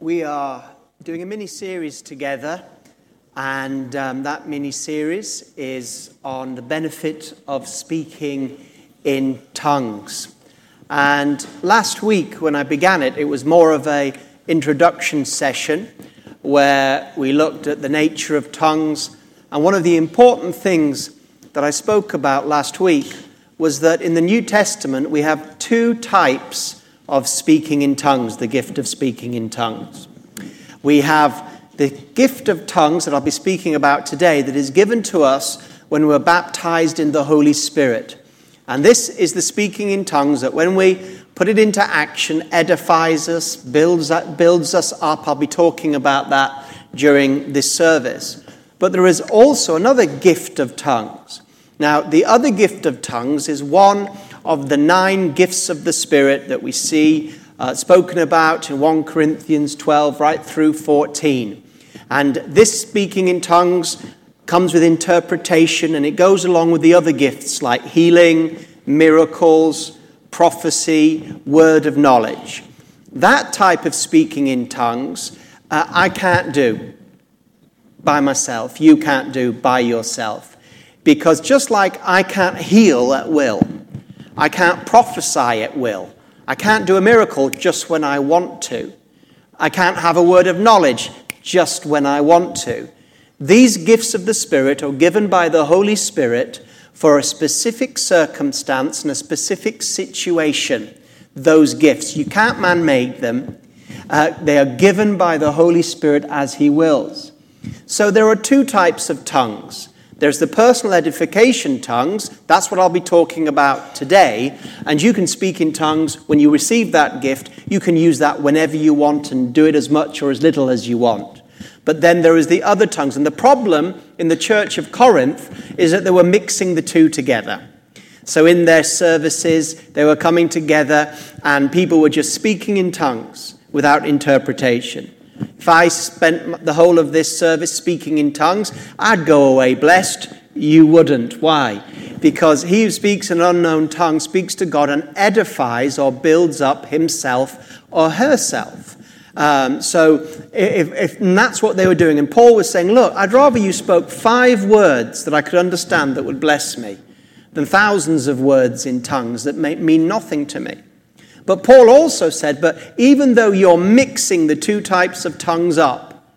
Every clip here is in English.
we are doing a mini series together, and um, that mini series is on the benefit of speaking in tongues. And last week, when I began it, it was more of a introduction session where we looked at the nature of tongues. And one of the important things that I spoke about last week was that in the New Testament we have two types of speaking in tongues, the gift of speaking in tongues. We have the gift of tongues that I'll be speaking about today that is given to us when we're baptized in the Holy Spirit. And this is the speaking in tongues that when we put it into action edifies us, builds, builds us up. I'll be talking about that during this service. But there is also another gift of tongues. Now, the other gift of tongues is one of the nine gifts of the Spirit that we see uh, spoken about in 1 Corinthians 12 right through 14. And this speaking in tongues comes with interpretation and it goes along with the other gifts like healing, miracles, prophecy, word of knowledge. That type of speaking in tongues uh, I can't do by myself. You can't do by yourself. Because just like I can't heal at will, I can't prophesy at will. I can't do a miracle just when I want to. I can't have a word of knowledge just when I want to. These gifts of the Spirit are given by the Holy Spirit for a specific circumstance and a specific situation. Those gifts. You can't man make them. Uh, they are given by the Holy Spirit as He wills. So there are two types of tongues there's the personal edification tongues. That's what I'll be talking about today. And you can speak in tongues when you receive that gift. You can use that whenever you want and do it as much or as little as you want. But then there is the other tongues. And the problem in the church of Corinth is that they were mixing the two together. So in their services, they were coming together and people were just speaking in tongues without interpretation. If I spent the whole of this service speaking in tongues, I'd go away blessed. You wouldn't. Why? Because he who speaks an unknown tongue speaks to God and edifies or builds up himself or herself. Um, so if, if that's what they were doing, and Paul was saying, Look, I'd rather you spoke five words that I could understand that would bless me than thousands of words in tongues that may, mean nothing to me. But Paul also said, But even though you're mixing the two types of tongues up,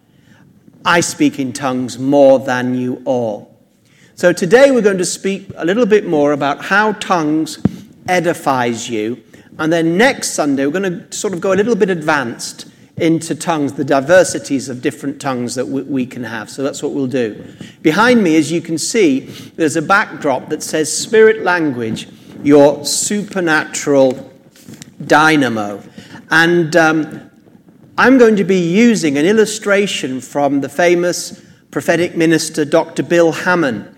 I speak in tongues more than you all. So today we're going to speak a little bit more about how tongues edifies you. And then next Sunday, we're going to sort of go a little bit advanced into tongues, the diversities of different tongues that we, can have. So that's what we'll do. Behind me, as you can see, there's a backdrop that says Spirit Language, your supernatural dynamo. And um, I'm going to be using an illustration from the famous prophetic minister Dr. Bill Hamon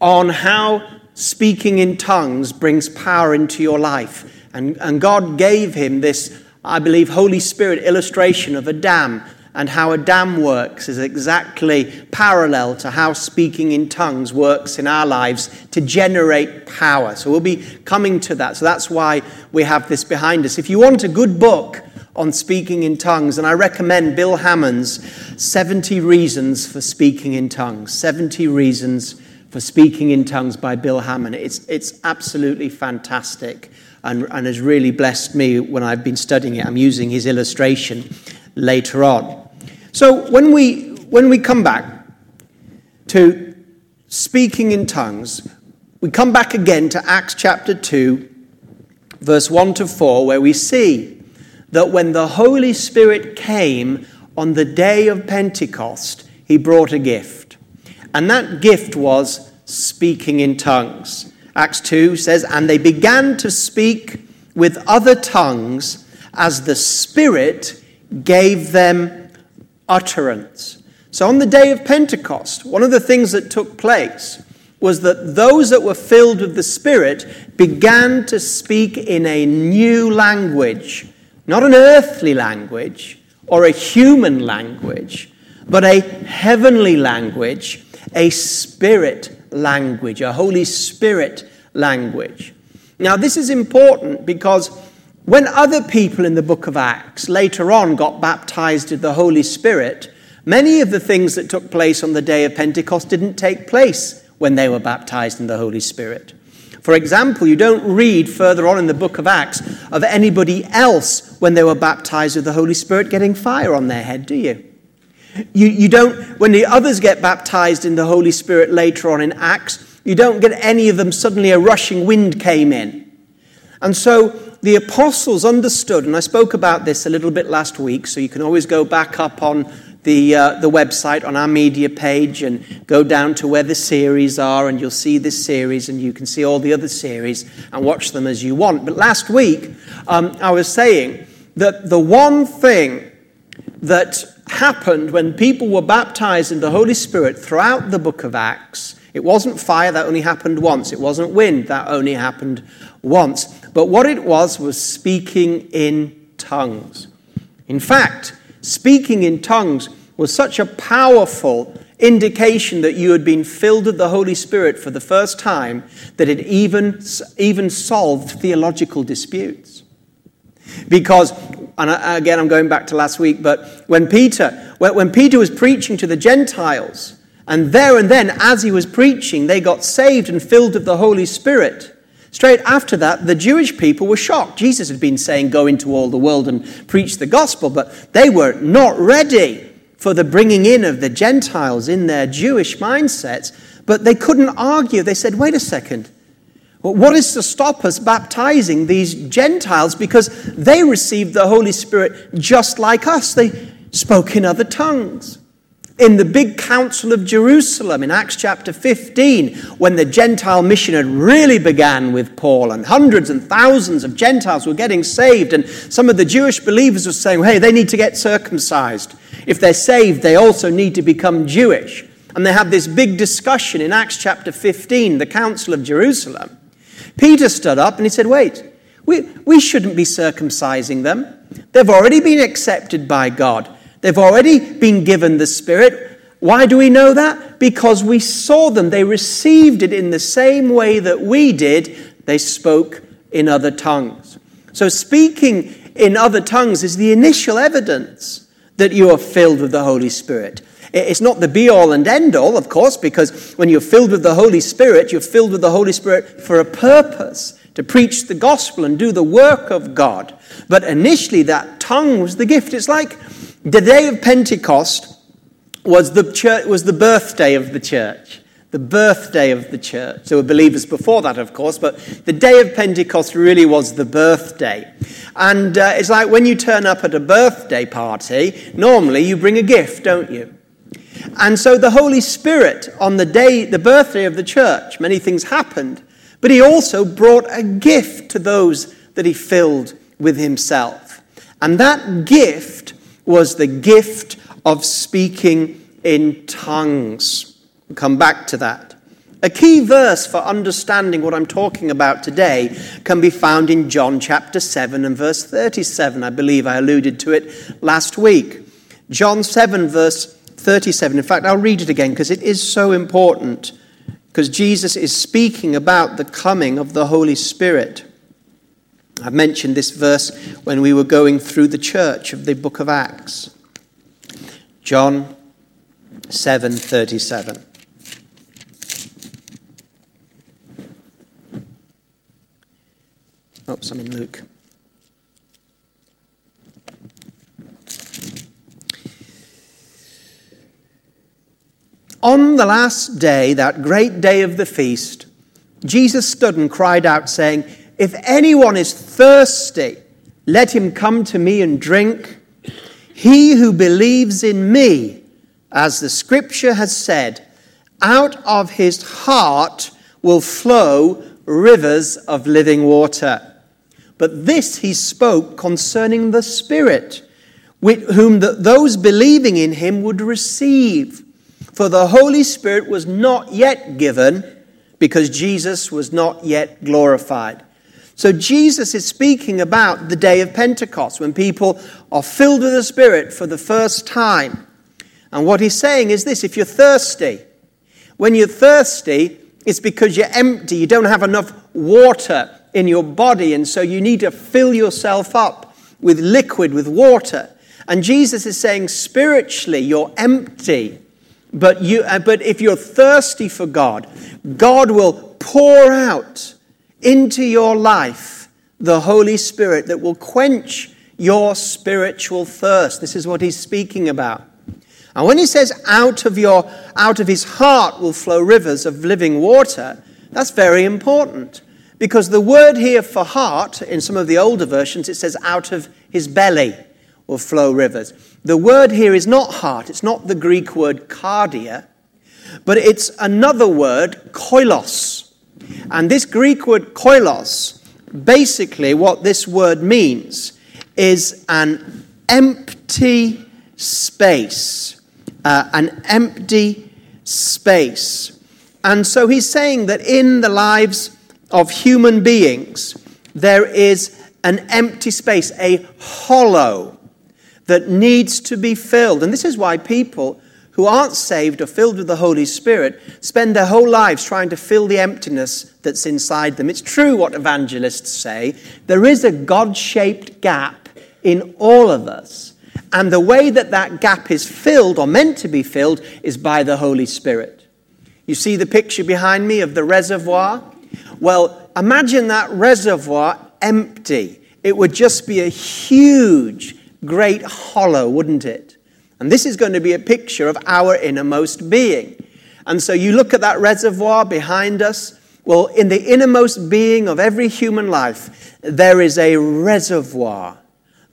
on how speaking in tongues brings power into your life. And, and God gave him this, I believe, Holy Spirit illustration of a dam and how a dam works is exactly parallel to how speaking in tongues works in our lives to generate power. So we'll be coming to that. So that's why we have this behind us. If you want a good book on speaking in tongues, and I recommend Bill Hamon's 70 Reasons for Speaking in Tongues. 70 Reasons for Speaking in Tongues by Bill Hamon. It's, it's absolutely fantastic and, and has really blessed me when I've been studying it. I'm using his illustration later on. So when we, when we come back to speaking in tongues, we come back again to Acts chapter 2, verse 1 to 4, where we see that when the Holy Spirit came on the day of Pentecost, he brought a gift. And that gift was speaking in tongues. Acts 2 says, And they began to speak with other tongues as the Spirit gave them utterance. So on the day of Pentecost, one of the things that took place was that those that were filled with the Spirit began to speak in a new language, not an earthly language or a human language, but a heavenly language, a spirit language, a Holy Spirit language. Now, this is important because When other people in the book of Acts later on got baptized with the Holy Spirit, many of the things that took place on the day of Pentecost didn't take place when they were baptized in the Holy Spirit. For example, you don't read further on in the book of Acts of anybody else when they were baptized with the Holy Spirit getting fire on their head, do you? You, you don't, when the others get baptized in the Holy Spirit later on in Acts, you don't get any of them suddenly a rushing wind came in. And so the apostles understood, and I spoke about this a little bit last week, so you can always go back up on the, uh, the website on our media page and go down to where the series are, and you'll see this series, and you can see all the other series and watch them as you want. But last week, um, I was saying that the one thing that happened when people were baptized in the Holy Spirit throughout the book of Acts, it wasn't fire, that only happened once. It wasn't wind, that only happened once. But what it was was speaking in tongues. In fact, speaking in tongues was such a powerful indication that you had been filled with the Holy Spirit for the first time that it even, even solved theological disputes. Because, and again, I'm going back to last week, but when Peter, when Peter was preaching to the Gentiles, and there and then, as he was preaching, they got saved and filled with the Holy Spirit. Straight after that, the Jewish people were shocked. Jesus had been saying, Go into all the world and preach the gospel, but they were not ready for the bringing in of the Gentiles in their Jewish mindsets. But they couldn't argue. They said, Wait a second. what is to stop us baptizing these Gentiles because they received the Holy Spirit just like us? They spoke in other tongues in the big council of Jerusalem in Acts chapter 15, when the Gentile mission had really began with Paul, and hundreds and thousands of Gentiles were getting saved, and some of the Jewish believers were saying, hey, they need to get circumcised. If they're saved, they also need to become Jewish. And they had this big discussion in Acts chapter 15, the council of Jerusalem. Peter stood up and he said, wait, we, we shouldn't be circumcising them. They've already been accepted by God. They've already been given the Spirit. Why do we know that? Because we saw them. They received it in the same way that we did. They spoke in other tongues. So, speaking in other tongues is the initial evidence that you are filled with the Holy Spirit. It's not the be all and end all, of course, because when you're filled with the Holy Spirit, you're filled with the Holy Spirit for a purpose to preach the gospel and do the work of God. But initially, that tongue was the gift. It's like the day of Pentecost was the, church, was the birthday of the church. The birthday of the church. There were believers before that, of course, but the day of Pentecost really was the birthday. And uh, it's like when you turn up at a birthday party, normally you bring a gift, don't you? And so the Holy Spirit, on the day, the birthday of the church, many things happened, but he also brought a gift to those that he filled with himself. And that gift was the gift of speaking in tongues. We'll come back to that. A key verse for understanding what I'm talking about today can be found in John chapter 7 and verse 37. I believe I alluded to it last week. John 7, verse 37. In fact, I'll read it again because it is so important because Jesus is speaking about the coming of the Holy Spirit. I mentioned this verse when we were going through the church of the book of Acts. John 7:37. Oops, I'm in Luke. On the last day, that great day of the feast, Jesus stood and cried out, saying, if anyone is thirsty, let him come to me and drink. He who believes in me, as the scripture has said, out of his heart will flow rivers of living water. But this he spoke concerning the Spirit, whom the, those believing in him would receive. For the Holy Spirit was not yet given because Jesus was not yet glorified. So Jesus is speaking about the day of Pentecost when people are filled with the Spirit for the first time. And what he's saying is this if you're thirsty, when you're thirsty, it's because you're empty, you don't have enough water in your body, and so you need to fill yourself up with liquid, with water. And Jesus is saying, spiritually, you're empty. But, you, uh, but if you're thirsty for God, God will pour out into your life the Holy Spirit that will quench your spiritual thirst. This is what he's speaking about. And when he says out of your out of his heart will flow rivers of living water, that's very important. Because the word here for heart, in some of the older versions, it says out of his belly will flow rivers. The word here is not heart, it's not the Greek word cardia, but it's another word, koilos. And this Greek word koilos, basically what this word means is an empty space. Uh, an empty space. And so he's saying that in the lives of human beings, there is an empty space, a hollow that needs to be filled. And this is why people who aren't saved or filled with the Holy Spirit spend their whole lives trying to fill the emptiness that's inside them. It's true what evangelists say. There is a God shaped gap in all of us. And the way that that gap is filled or meant to be filled is by the Holy Spirit. You see the picture behind me of the reservoir? Well, imagine that reservoir empty. It would just be a huge, great hollow, wouldn't it? And this is going to be a picture of our innermost being. And so you look at that reservoir behind us. Well, in the innermost being of every human life, there is a reservoir,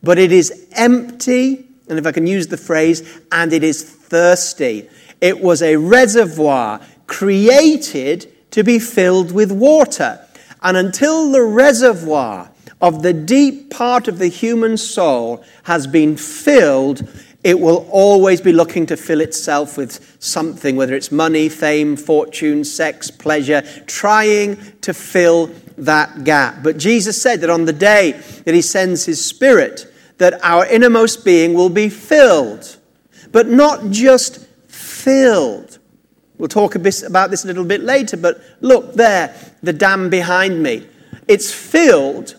but it is empty, and if I can use the phrase, and it is thirsty. It was a reservoir created to be filled with water. And until the reservoir of the deep part of the human soul has been filled, it will always be looking to fill itself with something, whether it's money, fame, fortune, sex, pleasure, trying to fill that gap. But Jesus said that on the day that He sends His Spirit, that our innermost being will be filled, but not just filled. We'll talk bit about this a little bit later, but look there, the dam behind me. It's filled,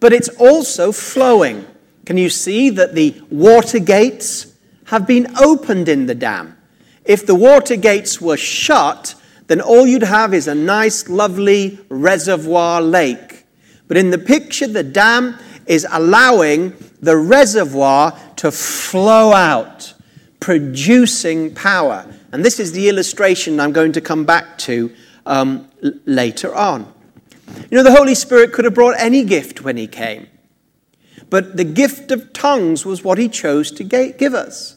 but it's also flowing. Can you see that the water gates have been opened in the dam? If the water gates were shut, then all you'd have is a nice, lovely reservoir lake. But in the picture, the dam is allowing the reservoir to flow out, producing power. And this is the illustration I'm going to come back to um, later on. You know, the Holy Spirit could have brought any gift when He came, but the gift of tongues was what He chose to give us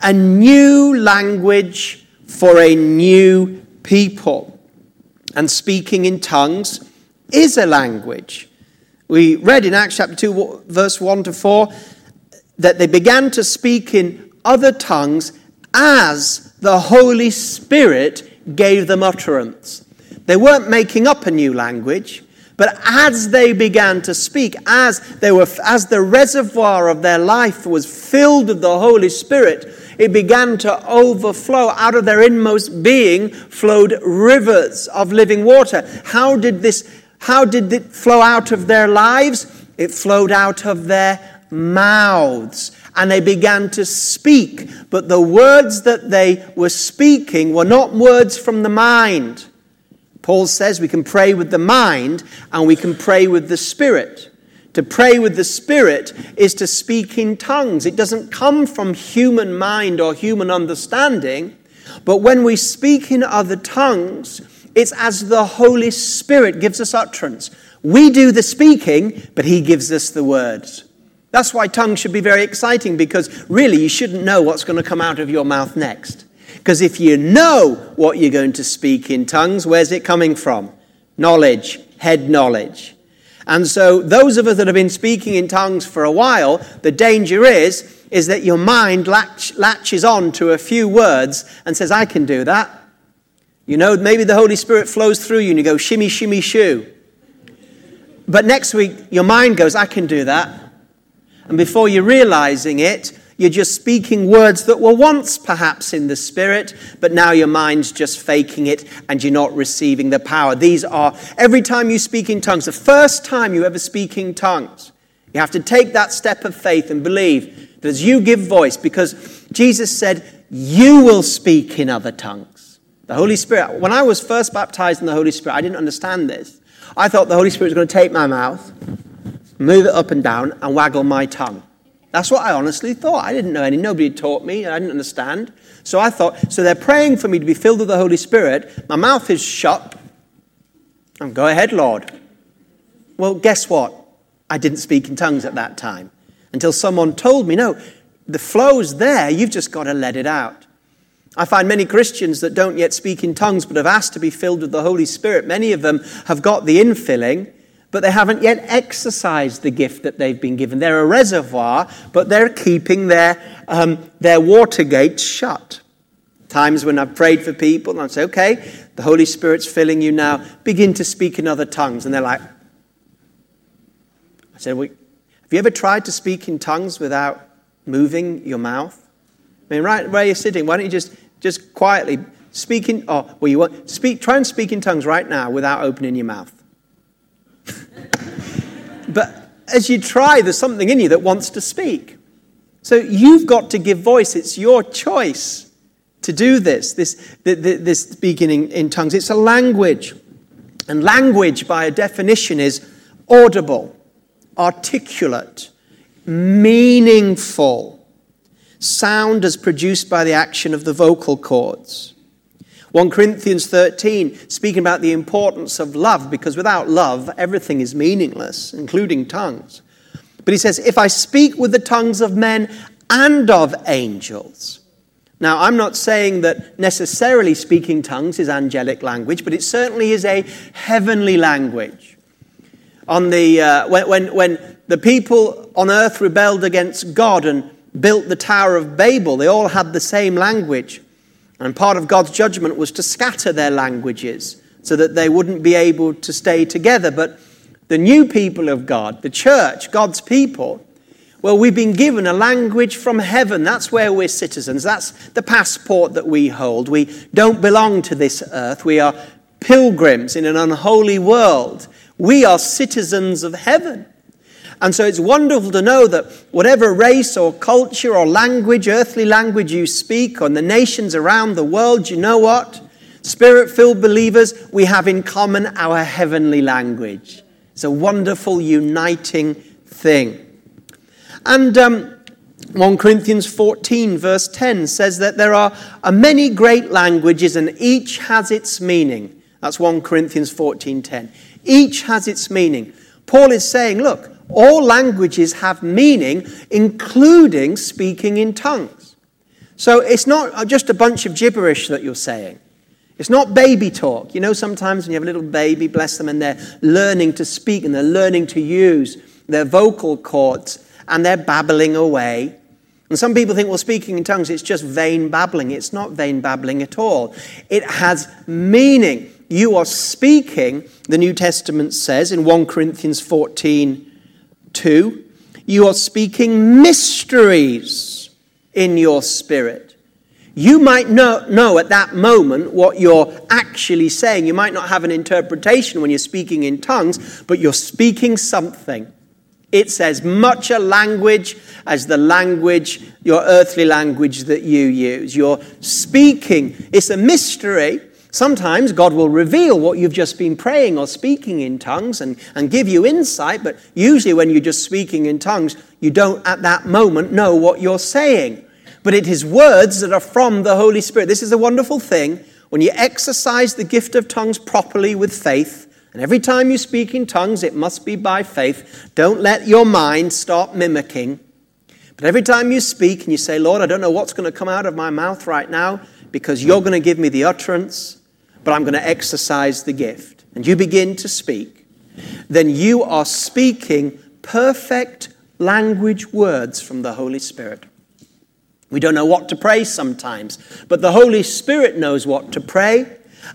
a new language for a new people. And speaking in tongues is a language. We read in Acts chapter 2, verse 1 to 4, that they began to speak in other tongues as the Holy Spirit gave them utterance. They weren't making up a new language, but as they began to speak, as, they were, as the reservoir of their life was filled with the Holy Spirit, it began to overflow. Out of their inmost being flowed rivers of living water. How did this how did it flow out of their lives? It flowed out of their mouths. And they began to speak. But the words that they were speaking were not words from the mind. Paul says we can pray with the mind and we can pray with the spirit. To pray with the Spirit is to speak in tongues. It doesn't come from human mind or human understanding, but when we speak in other tongues, it's as the Holy Spirit gives us utterance. We do the speaking, but He gives us the words. That's why tongues should be very exciting because really you shouldn't know what's going to come out of your mouth next. Because if you know what you're going to speak in tongues, where's it coming from? Knowledge, head knowledge. And so those of us that have been speaking in tongues for a while, the danger is is that your mind latch, latches on to a few words and says, I can do that. You know, maybe the Holy Spirit flows through you and you go, shimmy, shimmy, shoo. But next week, your mind goes, I can do that. And before you're realizing it, You're just speaking words that were once perhaps in the Spirit, but now your mind's just faking it and you're not receiving the power. These are, every time you speak in tongues, the first time you ever speak in tongues, you have to take that step of faith and believe that as you give voice, because Jesus said, You will speak in other tongues. The Holy Spirit, when I was first baptized in the Holy Spirit, I didn't understand this. I thought the Holy Spirit was going to take my mouth, move it up and down, and waggle my tongue. That's what I honestly thought. I didn't know any. Nobody taught me. I didn't understand. So I thought, so they're praying for me to be filled with the Holy Spirit. My mouth is shut. And go ahead, Lord. Well, guess what? I didn't speak in tongues at that time until someone told me, no, the flow's there. You've just got to let it out. I find many Christians that don't yet speak in tongues but have asked to be filled with the Holy Spirit. Many of them have got the infilling, but they haven't yet exercised the gift that they've been given. They're a reservoir, but they're keeping their, um, their water gates shut. Times when I've prayed for people and I say, okay, the Holy Spirit's filling you now, begin to speak in other tongues. And they're like, I said, have you ever tried to speak in tongues without moving your mouth? I mean, right where you're sitting, why don't you just, just quietly speak in, oh, well, you want, speak, try and speak in tongues right now without opening your mouth. but as you try, there's something in you that wants to speak. So you've got to give voice. It's your choice to do this, this, this speaking in, in tongues. It's a language. And language, by a definition, is audible, articulate, meaningful, sound as produced by the action of the vocal cords. 1 Corinthians 13, speaking about the importance of love, because without love, everything is meaningless, including tongues. But he says, If I speak with the tongues of men and of angels. Now, I'm not saying that necessarily speaking tongues is angelic language, but it certainly is a heavenly language. On the, uh, when, when, when the people on earth rebelled against God and built the Tower of Babel, they all had the same language. And part of God's judgment was to scatter their languages so that they wouldn't be able to stay together. But the new people of God, the church, God's people, well, we've been given a language from heaven. That's where we're citizens. That's the passport that we hold. We don't belong to this earth. We are pilgrims in an unholy world. We are citizens of heaven. And so it's wonderful to know that whatever race or culture or language, earthly language you speak on the nations around the world, you know what? Spirit filled believers, we have in common our heavenly language. It's a wonderful uniting thing. And um, 1 Corinthians 14, verse 10 says that there are many great languages and each has its meaning. That's 1 Corinthians 14, 10. Each has its meaning. Paul is saying, look, all languages have meaning, including speaking in tongues. So it's not just a bunch of gibberish that you're saying. It's not baby talk. You know, sometimes when you have a little baby, bless them, and they're learning to speak and they're learning to use their vocal cords and they're babbling away. And some people think, well, speaking in tongues, it's just vain babbling. It's not vain babbling at all. It has meaning. You are speaking, the New Testament says in 1 Corinthians 14 2, you are speaking mysteries in your spirit. You might not know at that moment what you're actually saying. You might not have an interpretation when you're speaking in tongues, but you're speaking something. It's as much a language as the language, your earthly language that you use. You're speaking. It's a mystery, Sometimes God will reveal what you've just been praying or speaking in tongues and, and give you insight, but usually when you're just speaking in tongues, you don't at that moment know what you're saying. But it is words that are from the Holy Spirit. This is a wonderful thing. When you exercise the gift of tongues properly with faith, and every time you speak in tongues, it must be by faith. Don't let your mind start mimicking. But every time you speak and you say, Lord, I don't know what's going to come out of my mouth right now because you're going to give me the utterance, but I'm going to exercise the gift, and you begin to speak, then you are speaking perfect language words from the Holy Spirit. We don't know what to pray sometimes, but the Holy Spirit knows what to pray.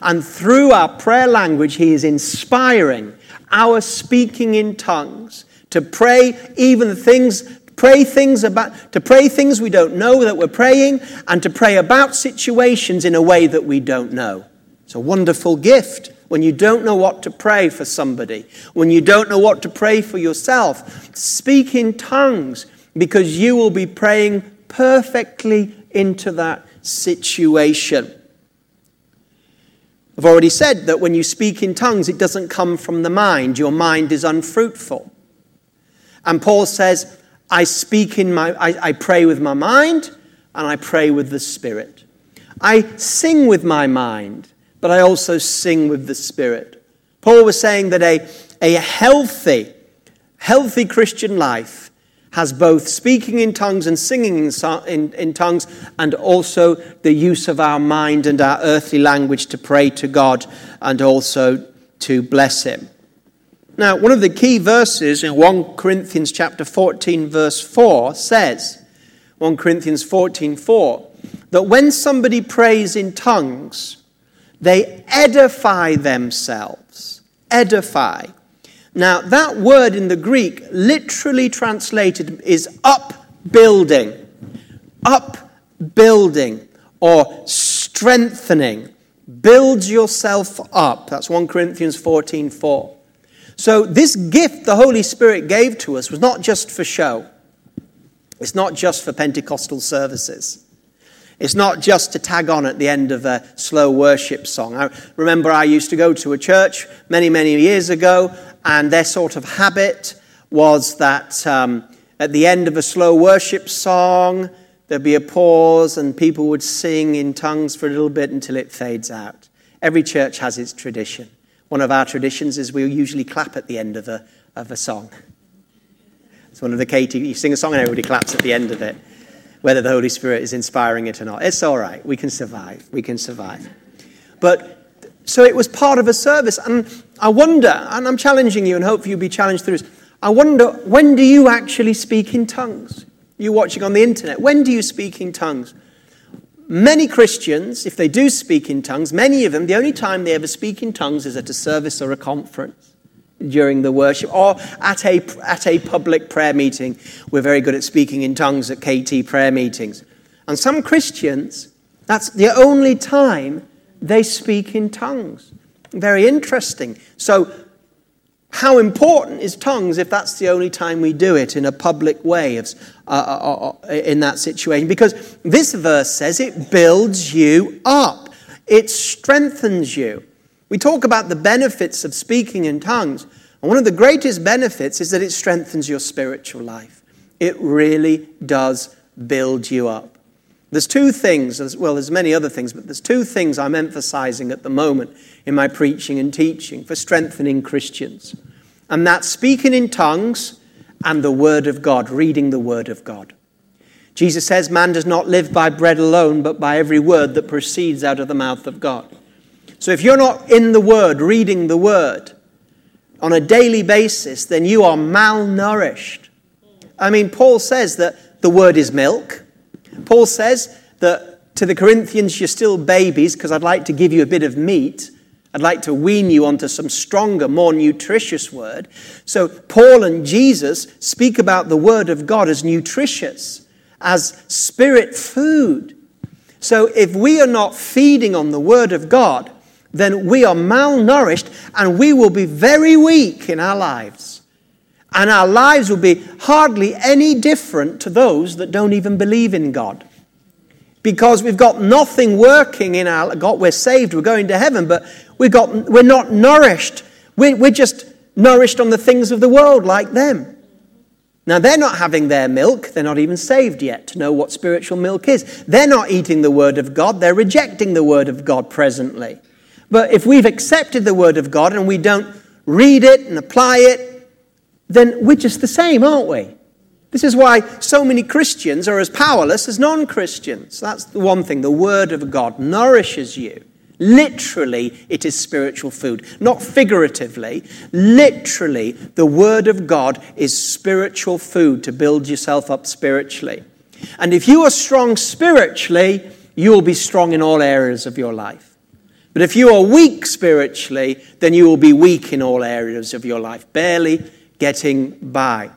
And through our prayer language, He is inspiring our speaking in tongues to pray even things pray things about, to pray things we don't know that we're praying, and to pray about situations in a way that we don't know. It's a wonderful gift when you don't know what to pray for somebody, when you don't know what to pray for yourself. Speak in tongues because you will be praying perfectly into that situation. I've already said that when you speak in tongues, it doesn't come from the mind. Your mind is unfruitful. And Paul says, I speak in my, I, I pray with my mind and I pray with the Spirit. I sing with my mind, but I also sing with the Spirit. Paul was saying that a, a healthy, healthy Christian life has both speaking in tongues and singing in, in, in, tongues, and also the use of our mind and our earthly language to pray to God and also to bless Him. Now, one of the key verses in 1 Corinthians chapter 14, verse 4 says, 1 Corinthians 14, 4, that when somebody prays in tongues, they edify themselves. Edify. Now, that word in the Greek, literally translated, is upbuilding. Upbuilding or strengthening. Build yourself up. That's 1 Corinthians 14 4. So, this gift the Holy Spirit gave to us was not just for show, it's not just for Pentecostal services. It's not just to tag on at the end of a slow worship song. I remember I used to go to a church many, many years ago, and their sort of habit was that um, at the end of a slow worship song, there'd be a pause and people would sing in tongues for a little bit until it fades out. Every church has its tradition. One of our traditions is we usually clap at the end of a, of a song. It's one of the KT, you sing a song and everybody claps at the end of it, whether the Holy Spirit is inspiring it or not. It's all right. We can survive. We can survive. But so it was part of a service. And I wonder, and I'm challenging you and hope you'll be challenged through this. I wonder, when do you actually speak in tongues? You watching on the internet, when do you speak in tongues? Many Christians, if they do speak in tongues, many of them, the only time they ever speak in tongues is at a service or a conference during the worship or at a, at a public prayer meeting. We're very good at speaking in tongues at KT prayer meetings. And some Christians, that's the only time they speak in tongues. Very interesting. So, how important is tongues if that's the only time we do it in a public way of, uh, uh, uh, in that situation? Because this verse says it builds you up, it strengthens you. We talk about the benefits of speaking in tongues, and one of the greatest benefits is that it strengthens your spiritual life. It really does build you up. There's two things, as well, there's many other things, but there's two things I'm emphasizing at the moment in my preaching and teaching for strengthening Christians. And that's speaking in tongues and the Word of God, reading the Word of God. Jesus says, Man does not live by bread alone, but by every word that proceeds out of the mouth of God. So if you're not in the Word, reading the Word on a daily basis, then you are malnourished. I mean, Paul says that the Word is milk. Paul says that to the Corinthians, you're still babies because I'd like to give you a bit of meat. I'd like to wean you onto some stronger, more nutritious word. So, Paul and Jesus speak about the word of God as nutritious, as spirit food. So, if we are not feeding on the word of God, then we are malnourished and we will be very weak in our lives. And our lives will be hardly any different to those that don't even believe in God. Because we've got nothing working in our God, we're saved, we're going to heaven, but we've got, we're not nourished. We're, we're just nourished on the things of the world like them. Now, they're not having their milk. They're not even saved yet to know what spiritual milk is. They're not eating the Word of God. They're rejecting the Word of God presently. But if we've accepted the Word of God and we don't read it and apply it then we're just the same, aren't we? This is why so many Christians are as powerless as non Christians. That's the one thing. The Word of God nourishes you. Literally, it is spiritual food. Not figuratively. Literally, the Word of God is spiritual food to build yourself up spiritually. And if you are strong spiritually, you will be strong in all areas of your life. But if you are weak spiritually, then you will be weak in all areas of your life. Barely getting by.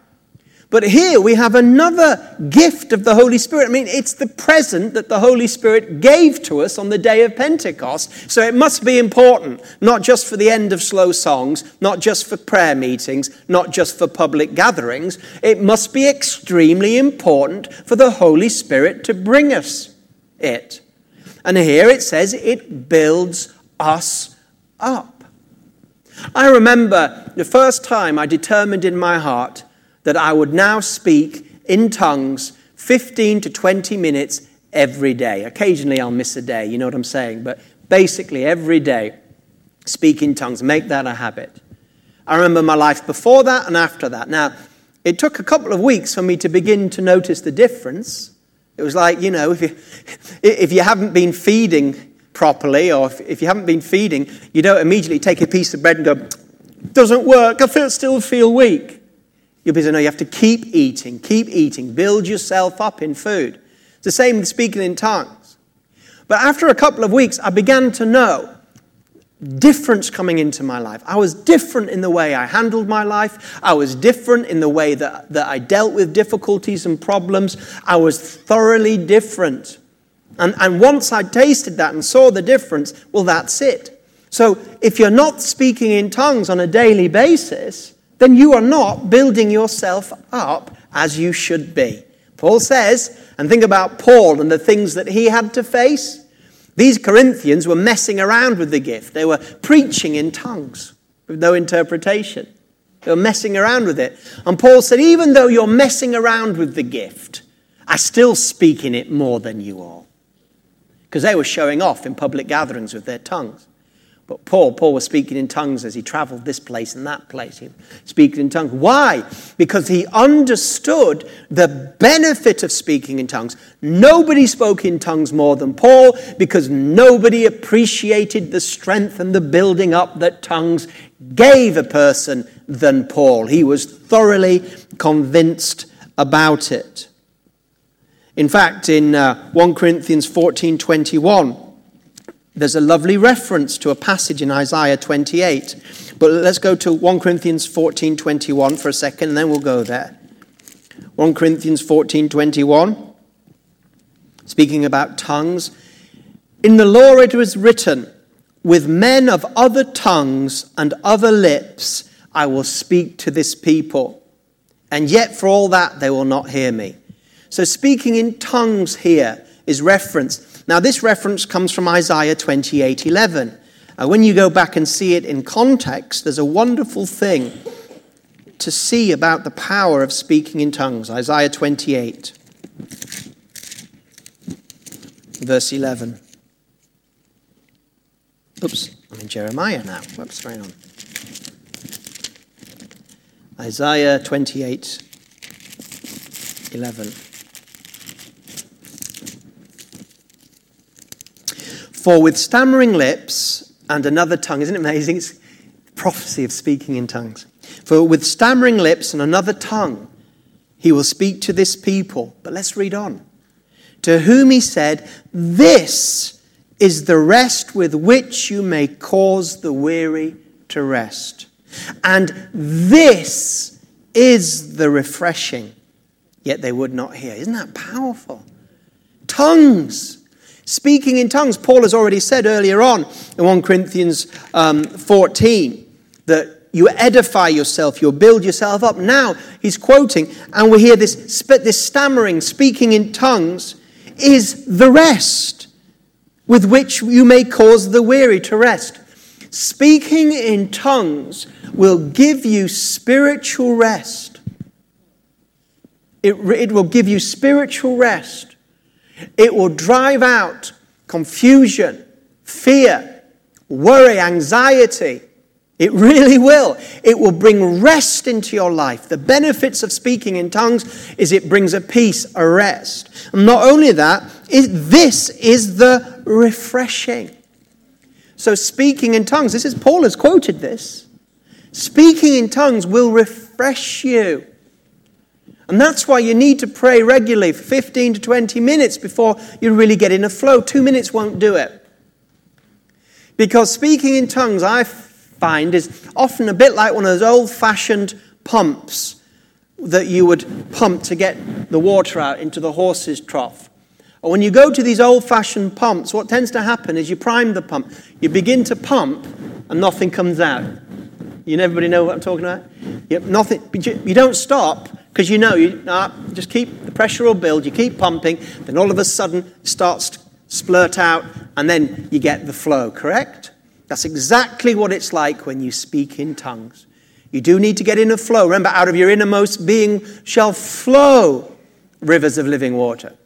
But here we have another gift of the Holy Spirit. I mean, it's the present that the Holy Spirit gave to us on the day of Pentecost. So it must be important, not just for the end of slow songs, not just for prayer meetings, not just for public gatherings. It must be extremely important for the Holy Spirit to bring us it. And here it says it builds us up. I remember the first time I determined in my heart that I would now speak in tongues 15 to 20 minutes every day. Occasionally I'll miss a day, you know what I'm saying? But basically every day, speak in tongues, make that a habit. I remember my life before that and after that. Now, it took a couple of weeks for me to begin to notice the difference. It was like, you know, if you, if you haven't been feeding properly, or if, if you haven't been feeding, you don't immediately take a piece of bread and go, doesn't work, I feel, still feel weak. You'll be saying, no, you have to keep eating, keep eating, build yourself up in food. It's the same with speaking in tongues. But after a couple of weeks, I began to know difference coming into my life. I was different in the way I handled my life. I was different in the way that, that I dealt with difficulties and problems. I was thoroughly different. And, and once I tasted that and saw the difference, well, that's it. So if you're not speaking in tongues on a daily basis, then you are not building yourself up as you should be. Paul says, and think about Paul and the things that he had to face. These Corinthians were messing around with the gift. They were preaching in tongues with no interpretation. They were messing around with it. And Paul said, even though you're messing around with the gift, I still speak in it more than you all. Because they were showing off in public gatherings with their tongues. But Paul, Paul was speaking in tongues as he traveled this place and that place. He was speaking in tongues. Why? Because he understood the benefit of speaking in tongues. Nobody spoke in tongues more than Paul because nobody appreciated the strength and the building up that tongues gave a person than Paul. He was thoroughly convinced about it. In fact, in uh, 1 Corinthians 14 21, there's a lovely reference to a passage in Isaiah 28. But let's go to 1 Corinthians 14 21 for a second, and then we'll go there. 1 Corinthians 14 21, speaking about tongues. In the law it was written, With men of other tongues and other lips I will speak to this people, and yet for all that they will not hear me. So, speaking in tongues here is referenced now, this reference comes from Isaiah 28 11. Uh, when you go back and see it in context, there's a wonderful thing to see about the power of speaking in tongues. Isaiah 28, verse 11. Oops, I'm in Jeremiah now. What's going on? Isaiah 28, 11. For with stammering lips and another tongue, isn't it amazing? It's prophecy of speaking in tongues. For with stammering lips and another tongue, he will speak to this people. But let's read on. To whom he said, This is the rest with which you may cause the weary to rest. And this is the refreshing. Yet they would not hear. Isn't that powerful? Tongues Speaking in tongues, Paul has already said earlier on in 1 Corinthians um, 14 that you edify yourself, you build yourself up. Now he's quoting, and we hear this, this stammering, speaking in tongues is the rest with which you may cause the weary to rest. Speaking in tongues will give you spiritual rest. It, it will give you spiritual rest. It will drive out confusion, fear, worry, anxiety. It really will. It will bring rest into your life. The benefits of speaking in tongues is it brings a peace, a rest. And not only that, this is the refreshing. So, speaking in tongues, this is Paul has quoted this. Speaking in tongues will refresh you. And that's why you need to pray regularly for 15 to 20 minutes before you really get in a flow. Two minutes won't do it. Because speaking in tongues, I find, is often a bit like one of those old fashioned pumps that you would pump to get the water out into the horse's trough. Or when you go to these old fashioned pumps, what tends to happen is you prime the pump, you begin to pump, and nothing comes out. You everybody know what I'm talking about? Yep, nothing. You don't stop because you know you nah, just keep the pressure will build. You keep pumping, then all of a sudden it starts to splurt out, and then you get the flow. Correct? That's exactly what it's like when you speak in tongues. You do need to get in a flow. Remember, out of your innermost being shall flow rivers of living water.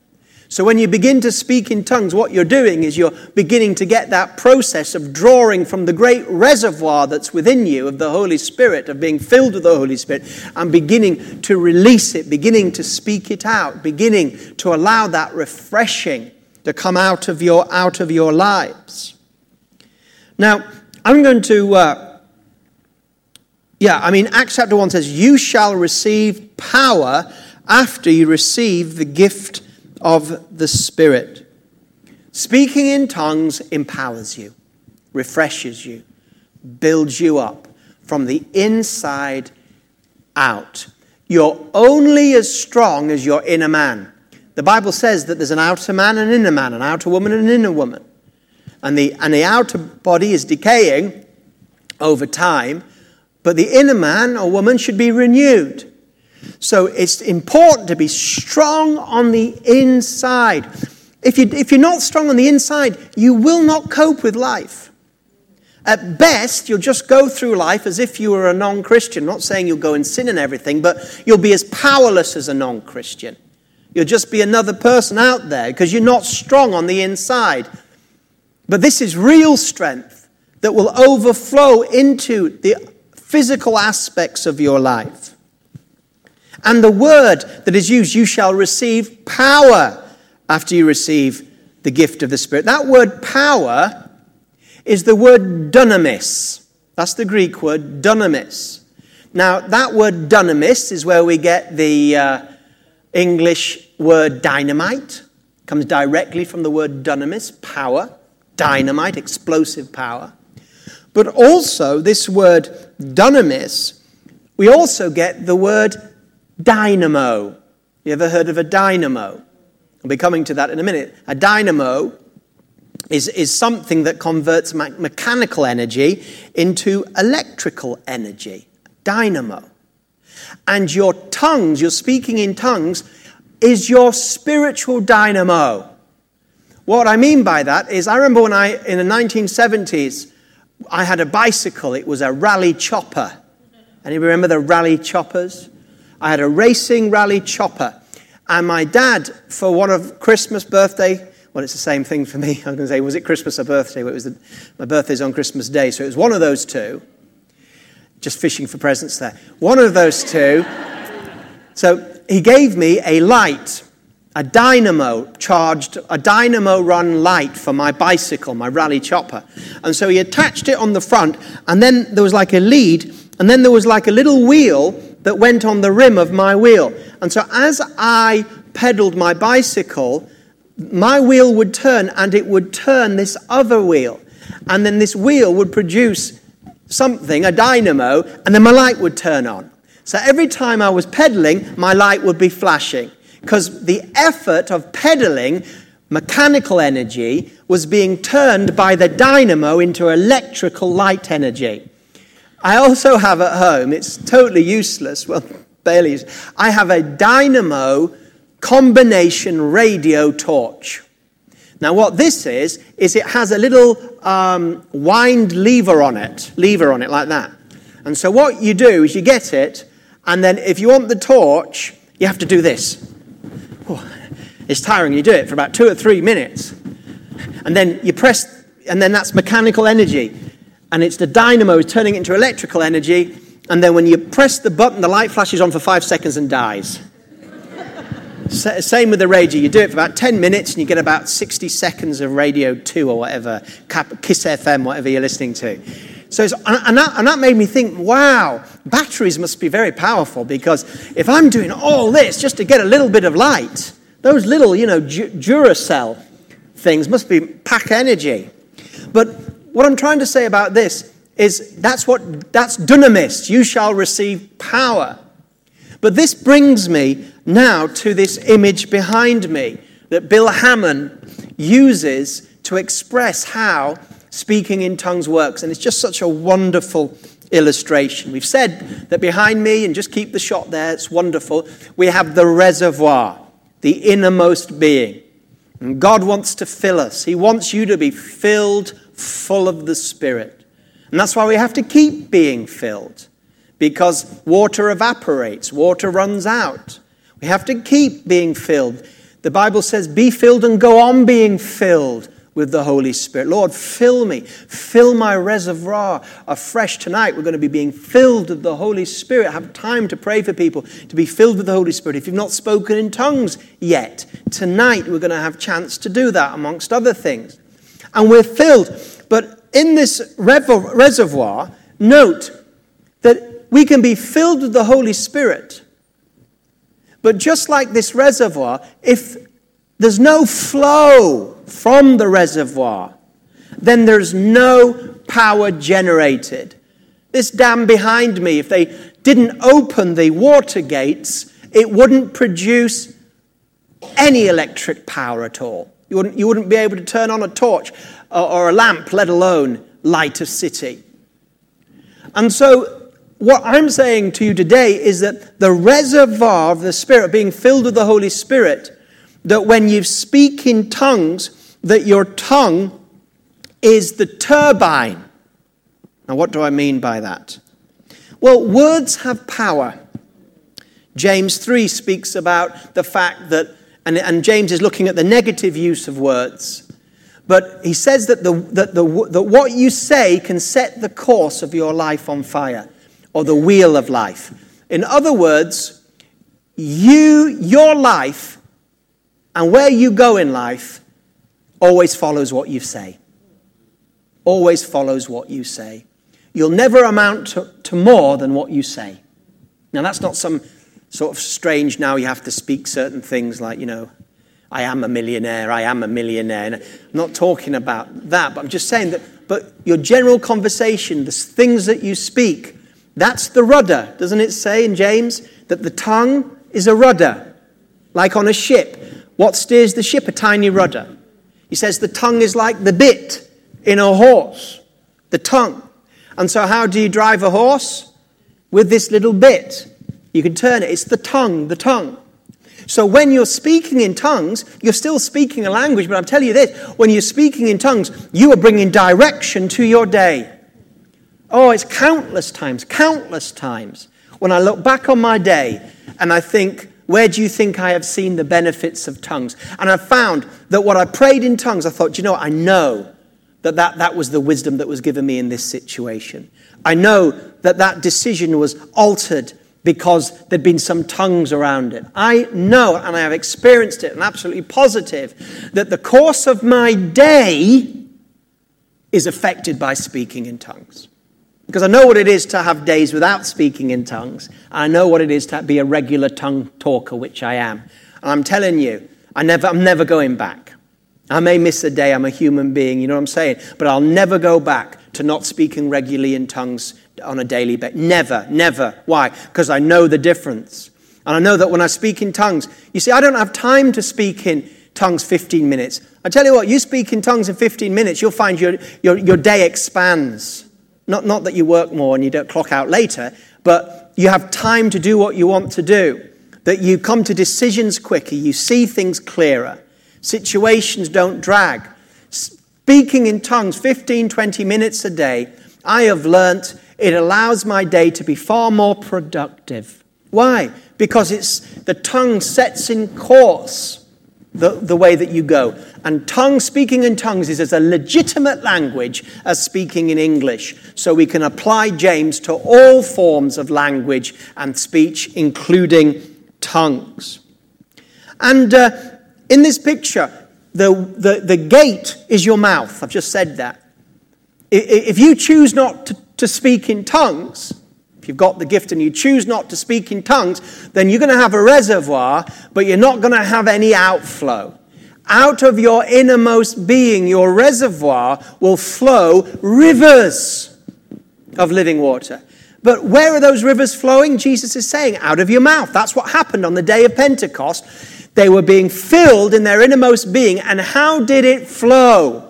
So when you begin to speak in tongues, what you're doing is you're beginning to get that process of drawing from the great reservoir that's within you of the Holy Spirit, of being filled with the Holy Spirit, and beginning to release it, beginning to speak it out, beginning to allow that refreshing to come out of your, out of your lives. Now, I'm going to, uh, yeah, I mean, Acts chapter 1 says, You shall receive power after you receive the gift of the Spirit. Speaking in tongues empowers you, refreshes you, builds you up from the inside out. You're only as strong as your inner man. The Bible says that there's an outer man and an inner man, an outer woman and an inner woman. And the, and the outer body is decaying over time, but the inner man or woman should be renewed. So it's important to be strong on the inside. If, you, if you're not strong on the inside, you will not cope with life. At best, you'll just go through life as if you were a non Christian. Not saying you'll go and sin and everything, but you'll be as powerless as a non Christian. You'll just be another person out there because you're not strong on the inside. But this is real strength that will overflow into the physical aspects of your life. And the word that is used, you shall receive power after you receive the gift of the Spirit. That word power is the word dunamis. That's the Greek word dunamis. Now, that word dunamis is where we get the uh, English word dynamite. It comes directly from the word dunamis, power, dynamite, explosive power. But also, this word dunamis, we also get the word dynamo. You ever heard of a dynamo? I'll be coming to that in a minute. A dynamo is, is something that converts me- mechanical energy into electrical energy. Dynamo. And your tongues, your speaking in tongues, is your spiritual dynamo. What I mean by that is, I remember when I, in the 1970s, I had a bicycle. It was a Raleigh Chopper. Any remember the Raleigh Choppers? I had a racing Raleigh Chopper. And my dad, for one of Christmas, birthday, well, it's the same thing for me. I was going to say, was it Christmas or birthday? Well, it was the, my birthday's on Christmas Day, so it was one of those two. Just fishing for presents there. One of those two. so he gave me a light, a dynamo charged, a dynamo run light for my bicycle, my Raleigh Chopper. And so he attached it on the front, and then there was like a lead, and then there was like a little wheel that went on the rim of my wheel. And so as I pedaled my bicycle, my wheel would turn and it would turn this other wheel. And then this wheel would produce something, a dynamo, and then my light would turn on. So every time I was pedaling, my light would be flashing. Because the effort of pedaling mechanical energy was being turned by the dynamo into electrical light energy. I also have at home, it's totally useless, well, Bailey's, I have a dynamo combination radio torch. Now, what this is, is it has a little um, wind lever on it, lever on it like that. And so, what you do is you get it, and then if you want the torch, you have to do this. Oh, it's tiring. You do it for about two or three minutes. And then you press, and then that's mechanical energy and it's the dynamo is turning it into electrical energy. And then when you press the button, the light flashes on for five seconds and dies. Same with the radio. You do it for about 10 minutes and you get about 60 seconds of Radio 2 or whatever, Kiss FM, whatever you're listening to. So and, that, and that made me think, wow, batteries must be very powerful because if I'm doing all this just to get a little bit of light, those little, you know, Duracell things must be pack energy. But what I'm trying to say about this is that's what that's dunamis. You shall receive power. But this brings me now to this image behind me that Bill Hamon uses to express how speaking in tongues works. And it's just such a wonderful illustration. We've said that behind me, and just keep the shot there, it's wonderful, we have the reservoir, the innermost being. And God wants to fill us. He wants you to be filled full of the Spirit. And that's why we have to keep being filled, because water evaporates, water runs out. We have to keep being filled. The Bible says, Be filled and go on being filled with the Holy Spirit. Lord, fill me, fill my reservoir afresh tonight. We're going to be being filled with the Holy Spirit. Have time to pray for people to be filled with the Holy Spirit. If you've not spoken in tongues yet, tonight we're going to have chance to do that amongst other things. And we're filled. But in this reservoir, note that we can be filled with the Holy Spirit. But just like this reservoir, if there's no flow from the reservoir, then there's no power generated. This dam behind me, if they didn't open the water gates, it wouldn't produce any electric power at all. You wouldn't, you wouldn't be able to turn on a torch or, or a lamp, let alone light a city. And so, what I'm saying to you today is that the reservoir of the Spirit, being filled with the Holy Spirit, that when you speak in tongues, that your tongue is the turbine. Now, what do I mean by that? Well, words have power. James 3 speaks about the fact that, and, and James is looking at the negative use of words. But he says that, the, that, the, that what you say can set the course of your life on fire, or the wheel of life. In other words, you, your life and where you go in life always follows what you say. Always follows what you say. You'll never amount to, to more than what you say. Now, that's not some sort of strange, now you have to speak certain things like, you know, I am a millionaire, I am a millionaire. And I'm not talking about that, but I'm just saying that, but your general conversation, the things that you speak, that's the rudder. Doesn't it say in James that the tongue is a rudder, like on a ship? What steers the ship? A tiny rudder. He says the tongue is like the bit in a horse, the tongue. And so, how do you drive a horse? With this little bit. You can turn it. It's the tongue, the tongue. So, when you're speaking in tongues, you're still speaking a language, but I'm telling you this when you're speaking in tongues, you are bringing direction to your day. Oh, it's countless times, countless times when I look back on my day and I think, where do you think I have seen the benefits of tongues? And I found that what I prayed in tongues, I thought, you know, I know that, that that was the wisdom that was given me in this situation. I know that that decision was altered because there'd been some tongues around it. I know, and I have experienced it, and absolutely positive, that the course of my day is affected by speaking in tongues. Because I know what it is to have days without speaking in tongues. I know what it is to be a regular tongue talker, which I am. And I'm telling you, I never, I'm never going back. I may miss a day, I'm a human being, you know what I'm saying? But I'll never go back to not speaking regularly in tongues on a daily basis. Never, never. Why? Because I know the difference. And I know that when I speak in tongues, you see, I don't have time to speak in tongues 15 minutes. I tell you what, you speak in tongues in 15 minutes, you'll find your, your, your day expands. Not, not that you work more and you don't clock out later, but you have time to do what you want to do. That you come to decisions quicker, you see things clearer. Situations don't drag. Speaking in tongues 15, 20 minutes a day, I have learnt it allows my day to be far more productive. Why? Because it's the tongue sets in course the, the way that you go. And tongue, speaking in tongues, is as a legitimate language as speaking in English. So we can apply James to all forms of language and speech, including tongues. And uh, in this picture, the, the, the gate is your mouth. I've just said that. If you choose not to, to speak in tongues, if you've got the gift and you choose not to speak in tongues, then you're going to have a reservoir, but you're not going to have any outflow. Out of your innermost being, your reservoir will flow rivers of living water. But where are those rivers flowing? Jesus is saying, out of your mouth. That's what happened on the day of Pentecost. They were being filled in their innermost being. And how did it flow?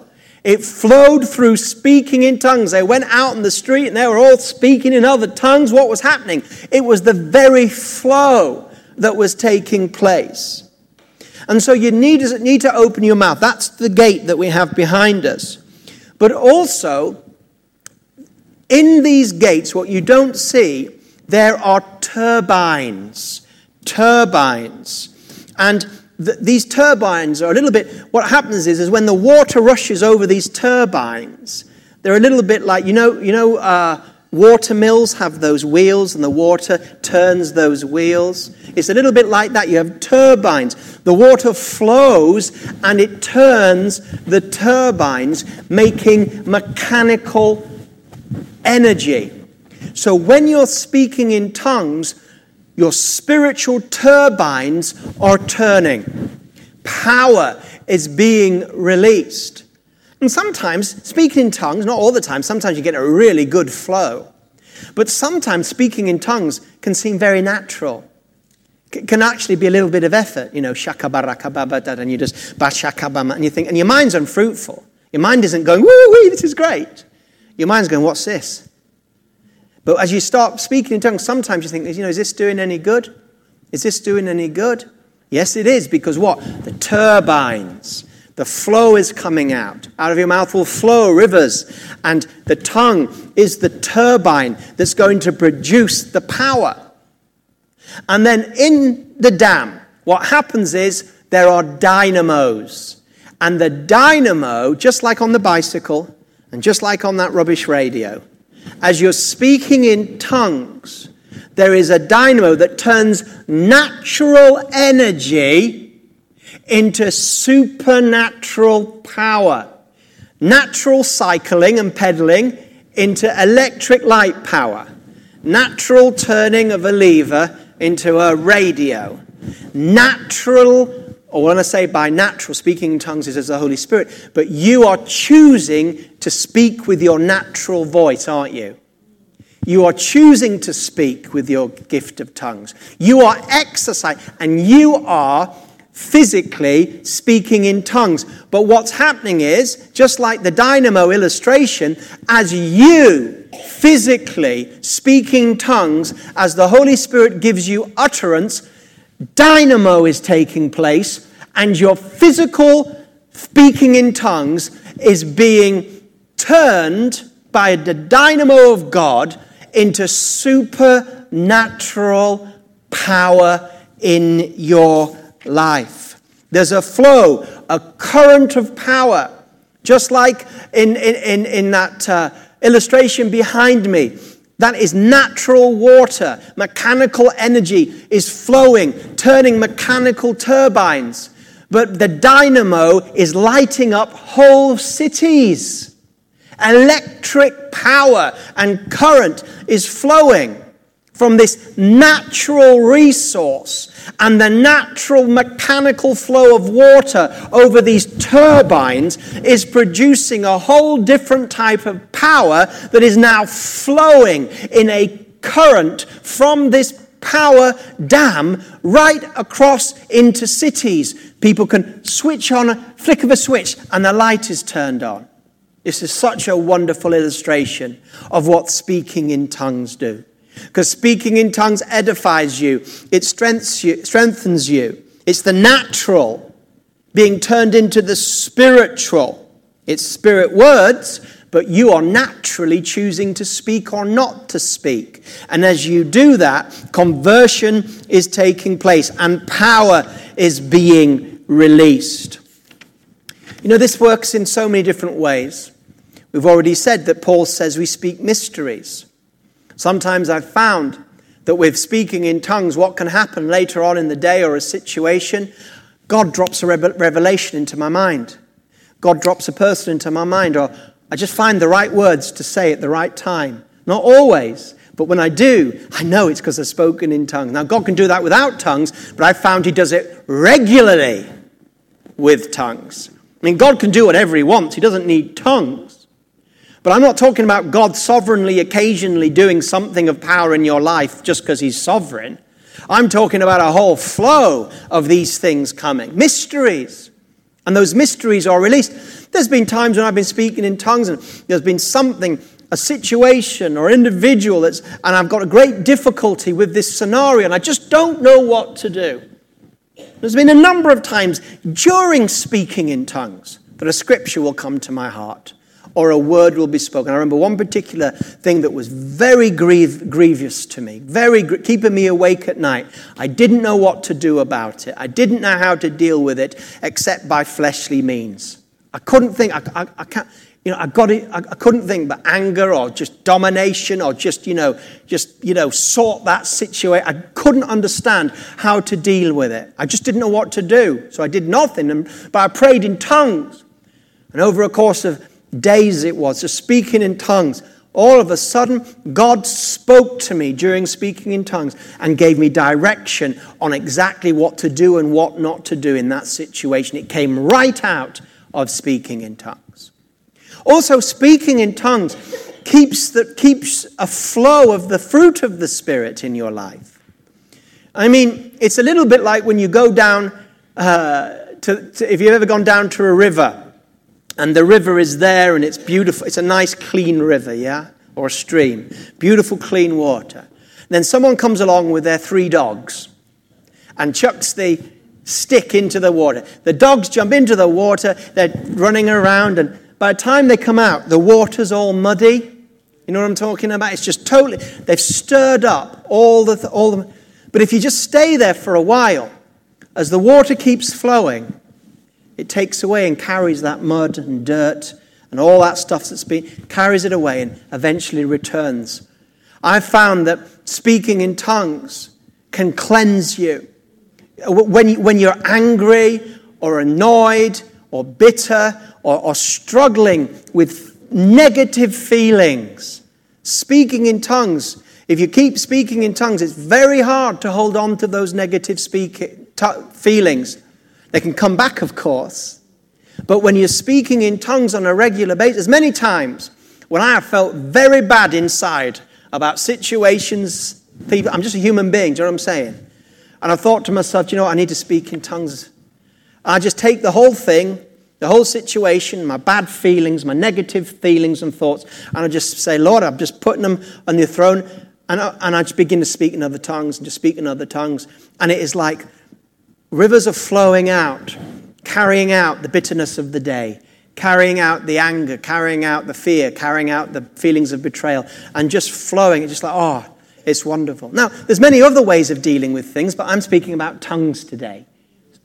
It flowed through speaking in tongues. They went out in the street and they were all speaking in other tongues. What was happening? It was the very flow that was taking place. And so you need, need to open your mouth. That's the gate that we have behind us. But also, in these gates, what you don't see, there are turbines. Turbines. And th- these turbines are a little bit, what happens is, is when the water rushes over these turbines, they're a little bit like, you know, you know, uh, water mills have those wheels and the water turns those wheels. It's a little bit like that. You have turbines. The water flows and it turns the turbines, making mechanical energy. So when you're speaking in tongues, your spiritual turbines are turning. Power is being released. And sometimes speaking in tongues, not all the time, sometimes you get a really good flow. But sometimes speaking in tongues can seem very natural. It can actually be a little bit of effort, you know, shakabarakababada, and you just bashakabama, and you think, and your mind's unfruitful. Your mind isn't going, woo wee, this is great. Your mind's going, what's this? But as you start speaking in tongues, sometimes you think, you know, is this doing any good? Is this doing any good? Yes, it is, because what? The turbines, the flow is coming out. Out of your mouth will flow rivers, and the tongue is the turbine that's going to produce the power. And then in the dam, what happens is there are dynamos. And the dynamo, just like on the bicycle, and just like on that rubbish radio, as you're speaking in tongues, there is a dynamo that turns natural energy into supernatural power. Natural cycling and pedaling into electric light power. Natural turning of a lever into a radio. Natural or when I say by natural, speaking in tongues is as the Holy Spirit, but you are choosing to speak with your natural voice, aren't you? You are choosing to speak with your gift of tongues. You are exercising, and you are physically speaking in tongues. But what's happening is, just like the dynamo illustration, as you physically speaking tongues, as the Holy Spirit gives you utterance, dynamo is taking place, and your physical speaking in tongues is being turned by the dynamo of God into supernatural power in your life. There's a flow, a current of power, just like in, in, in, in that uh, illustration behind me. That is natural water. Mechanical energy is flowing, turning mechanical turbines. But the dynamo is lighting up whole cities. Electric power and current is flowing from this natural resource and the natural mechanical flow of water over these turbines is producing a whole different type of power that is now flowing in a current from this power dam right across into cities. People can switch on a flick of a switch and the light is turned on. This is such a wonderful illustration of what speaking in tongues do. Because speaking in tongues edifies you, it strengthens you. It's the natural being turned into the spiritual. It's spirit words, but you are naturally choosing to speak or not to speak. And as you do that, conversion is taking place and power is being released. You know, this works in so many different ways. We've already said that Paul says we speak mysteries. Sometimes I've found that with speaking in tongues, what can happen later on in the day or a situation, God drops a revelation into my mind. God drops a person into my mind, or I just find the right words to say at the right time. Not always, but when I do, I know it's because I've spoken in tongues. Now, God can do that without tongues, but I've found He does it regularly with tongues. I mean, God can do whatever He wants, He doesn't need tongues. But I'm not talking about God sovereignly, occasionally doing something of power in your life just because He's sovereign. I'm talking about a whole flow of these things coming, mysteries. And those mysteries are released. There's been times when I've been speaking in tongues and there's been something, a situation or individual that's, and I've got a great difficulty with this scenario and I just don't know what to do. There's been a number of times during speaking in tongues that a scripture will come to my heart or a word will be spoken. I remember one particular thing that was very grievous to me, very keeping me awake at night. I didn't know what to do about it. I didn't know how to deal with it except by fleshly means. I couldn't think. I, I, I can't. You know, I got it. I, I couldn't think, but anger or just domination or just you know, just you know, sort that situation. I couldn't understand how to deal with it. I just didn't know what to do, so I did nothing. And, but I prayed in tongues, and over a course of days it was, just speaking in tongues. All of a sudden, God spoke to me during speaking in tongues and gave me direction on exactly what to do and what not to do in that situation. It came right out of speaking in tongues. Also, speaking in tongues keeps, the, keeps a flow of the fruit of the Spirit in your life. I mean, it's a little bit like when you go down uh, to, to, if you've ever gone down to a river and the river is there and it's beautiful. It's a nice, clean river, yeah? Or a stream. Beautiful, clean water. Then someone comes along with their three dogs and chucks the stick into the water. The dogs jump into the water, they're running around, and by the time they come out, the water's all muddy. You know what I'm talking about? It's just totally, they've stirred up all the, all the, but if you just stay there for a while, as the water keeps flowing, it takes away and carries that mud and dirt and all that stuff that's been, carries it away and eventually returns. I've found that speaking in tongues can cleanse you. When, you, when you're angry or annoyed or bitter or, or struggling with negative feelings, speaking in tongues, if you keep speaking in tongues, it's very hard to hold on to those negative speak, t- feelings. They can come back, of course. But when you're speaking in tongues on a regular basis, many times when I have felt very bad inside about situations, people, I'm just a human being, do you know what I'm saying? And I thought to myself, you know what, I need to speak in tongues. I just take the whole thing, the whole situation, my bad feelings, my negative feelings and thoughts, and I just say, Lord, I'm just putting them on your throne. And I, and I just begin to speak in other tongues and just speak in other tongues. And it is like Rivers are flowing out, carrying out the bitterness of the day, carrying out the anger, carrying out the fear, carrying out the feelings of betrayal, and just flowing. It's just like, oh, it's wonderful. Now, there's many other ways of dealing with things, but I'm speaking about tongues today.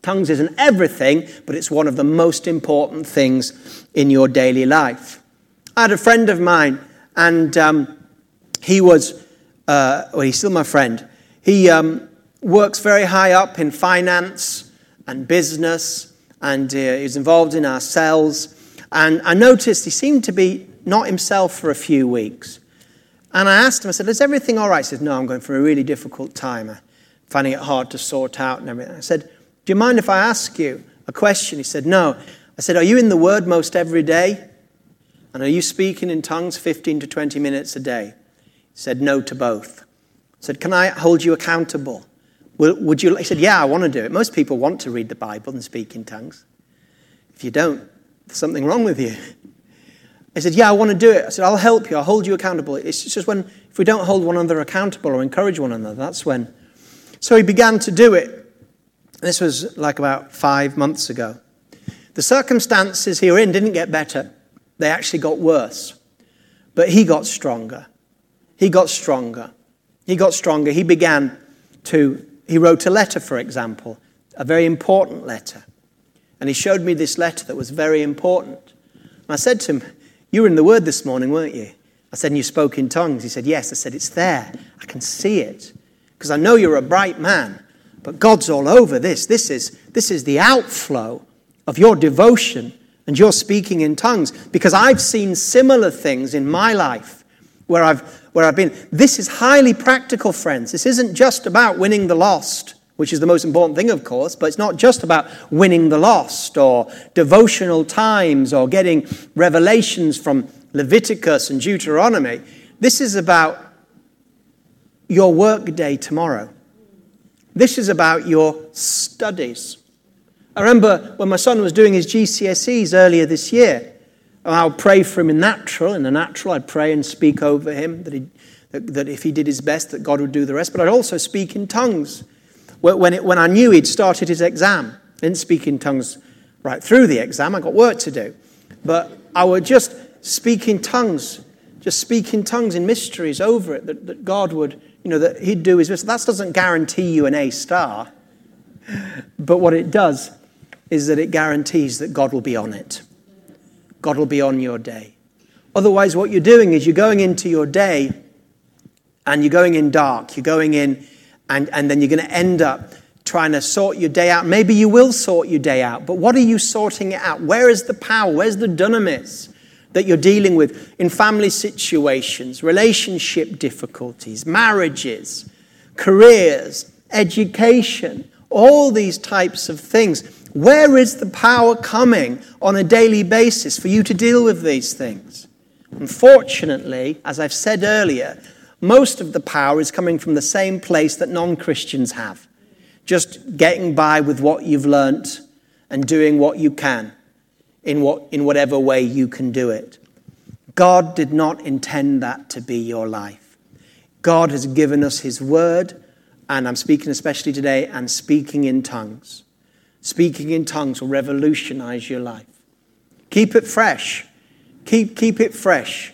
Tongues isn't everything, but it's one of the most important things in your daily life. I had a friend of mine, and um, he was, uh, well, he's still my friend. He, um, works very high up in finance and business, and uh, he's involved in our sales. And I noticed he seemed to be not himself for a few weeks. And I asked him, I said, Is everything all right? He said, No, I'm going for a really difficult time. I'm finding it hard to sort out and everything. I said, Do you mind if I ask you a question? He said, No. I said, Are you in the Word most every day? And are you speaking in tongues 15 to 20 minutes a day? He said, No to both. I said, Can I hold you accountable? Would you? He said, Yeah, I want to do it. Most people want to read the Bible and speak in tongues. If you don't, there's something wrong with you. I said, Yeah, I want to do it. I said, I'll help you. I'll hold you accountable. It's just when, if we don't hold one another accountable or encourage one another, that's when. So he began to do it. This was like about five months ago. The circumstances he were in didn't get better, they actually got worse. But he got stronger. He got stronger. He got stronger. He began to he wrote a letter, for example, a very important letter. And he showed me this letter that was very important. And I said to him, You were in the Word this morning, weren't you? I said, And you spoke in tongues. He said, Yes. I said, It's there. I can see it. Because I know you're a bright man, but God's all over this. This is, this is the outflow of your devotion and your speaking in tongues. Because I've seen similar things in my life where I've where I've been. This is highly practical, friends. This isn't just about winning the lost, which is the most important thing, of course, but it's not just about winning the lost or devotional times or getting revelations from Leviticus and Deuteronomy. This is about your work day tomorrow. This is about your studies. I remember when my son was doing his GCSEs earlier this year, I would pray for him in natural. In the natural, I'd pray and speak over him that, he, that, that, if he did his best, that God would do the rest. But I'd also speak in tongues. When, it, when I knew he'd started his exam, I didn't speak in tongues right through the exam. I got work to do. But I would just speak in tongues, just speak in tongues in mysteries over it, that, that God would, you know, that he'd do his best. That doesn't guarantee you an A star. But what it does is that it guarantees that God will be on it. God will be on your day. Otherwise, what you're doing is you're going into your day and you're going in dark. You're going in, and, and then you're going to end up trying to sort your day out. Maybe you will sort your day out, but what are you sorting it out? Where is the power? Where's the dunamis that you're dealing with in family situations, relationship difficulties, marriages, careers, education, all these types of things? Where is the power coming on a daily basis for you to deal with these things? Unfortunately, as I've said earlier, most of the power is coming from the same place that non Christians have. Just getting by with what you've learnt and doing what you can in, what, in whatever way you can do it. God did not intend that to be your life. God has given us His word, and I'm speaking especially today, and speaking in tongues. Speaking in tongues will revolutionize your life. Keep it fresh. Keep, keep it fresh.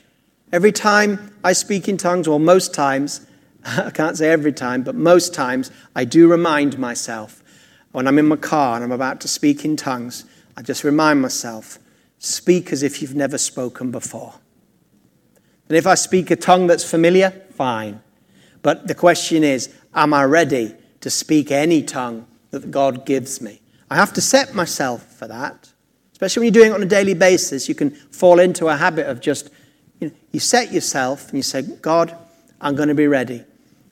Every time I speak in tongues, or most times, I can't say every time, but most times, I do remind myself when I'm in my car and I'm about to speak in tongues, I just remind myself speak as if you've never spoken before. And if I speak a tongue that's familiar, fine. But the question is, am I ready to speak any tongue that God gives me? I have to set myself for that. Especially when you're doing it on a daily basis, you can fall into a habit of just, you, know, you set yourself and you say, God, I'm going to be ready.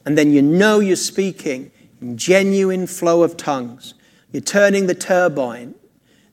And then you know you're speaking in genuine flow of tongues. You're turning the turbine.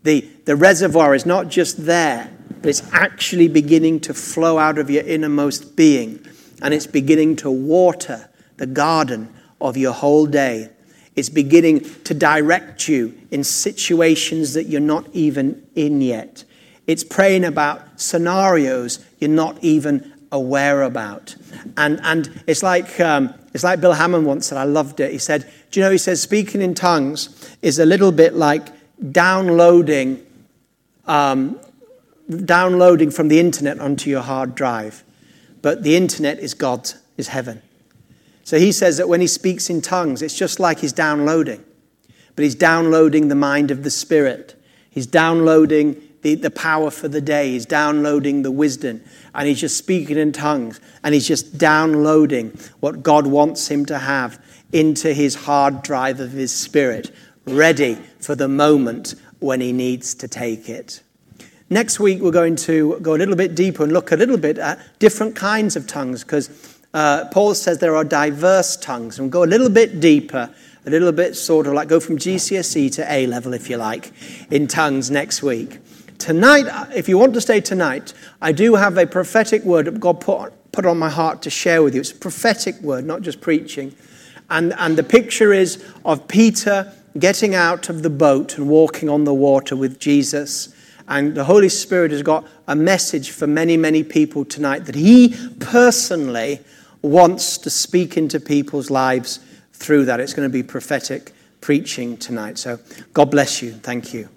The, the reservoir is not just there, but it's actually beginning to flow out of your innermost being. And it's beginning to water the garden of your whole day. It's beginning to direct you in situations that you're not even in yet. It's praying about scenarios you're not even aware about. And, and it's, like, um, it's like Bill Hamon once said, I loved it. He said, Do you know, he says, speaking in tongues is a little bit like downloading, um, downloading from the internet onto your hard drive. But the internet is God, is heaven. So he says that when he speaks in tongues, it's just like he's downloading, but he's downloading the mind of the Spirit. He's downloading the, the power for the day. He's downloading the wisdom. And he's just speaking in tongues. And he's just downloading what God wants him to have into his hard drive of his spirit, ready for the moment when he needs to take it. Next week, we're going to go a little bit deeper and look a little bit at different kinds of tongues because uh, Paul says there are diverse tongues. And we'll go a little bit deeper, a little bit sort of like go from GCSE to A level, if you like, in tongues next week. Tonight, uh, if you want to stay tonight, I do have a prophetic word that God put, put on my heart to share with you. It's a prophetic word, not just preaching. And, and the picture is of Peter getting out of the boat and walking on the water with Jesus. And the Holy Spirit has got a message for many, many people tonight that He personally wants to speak into people's lives through that. It's going to be prophetic preaching tonight. So God bless you. Thank you.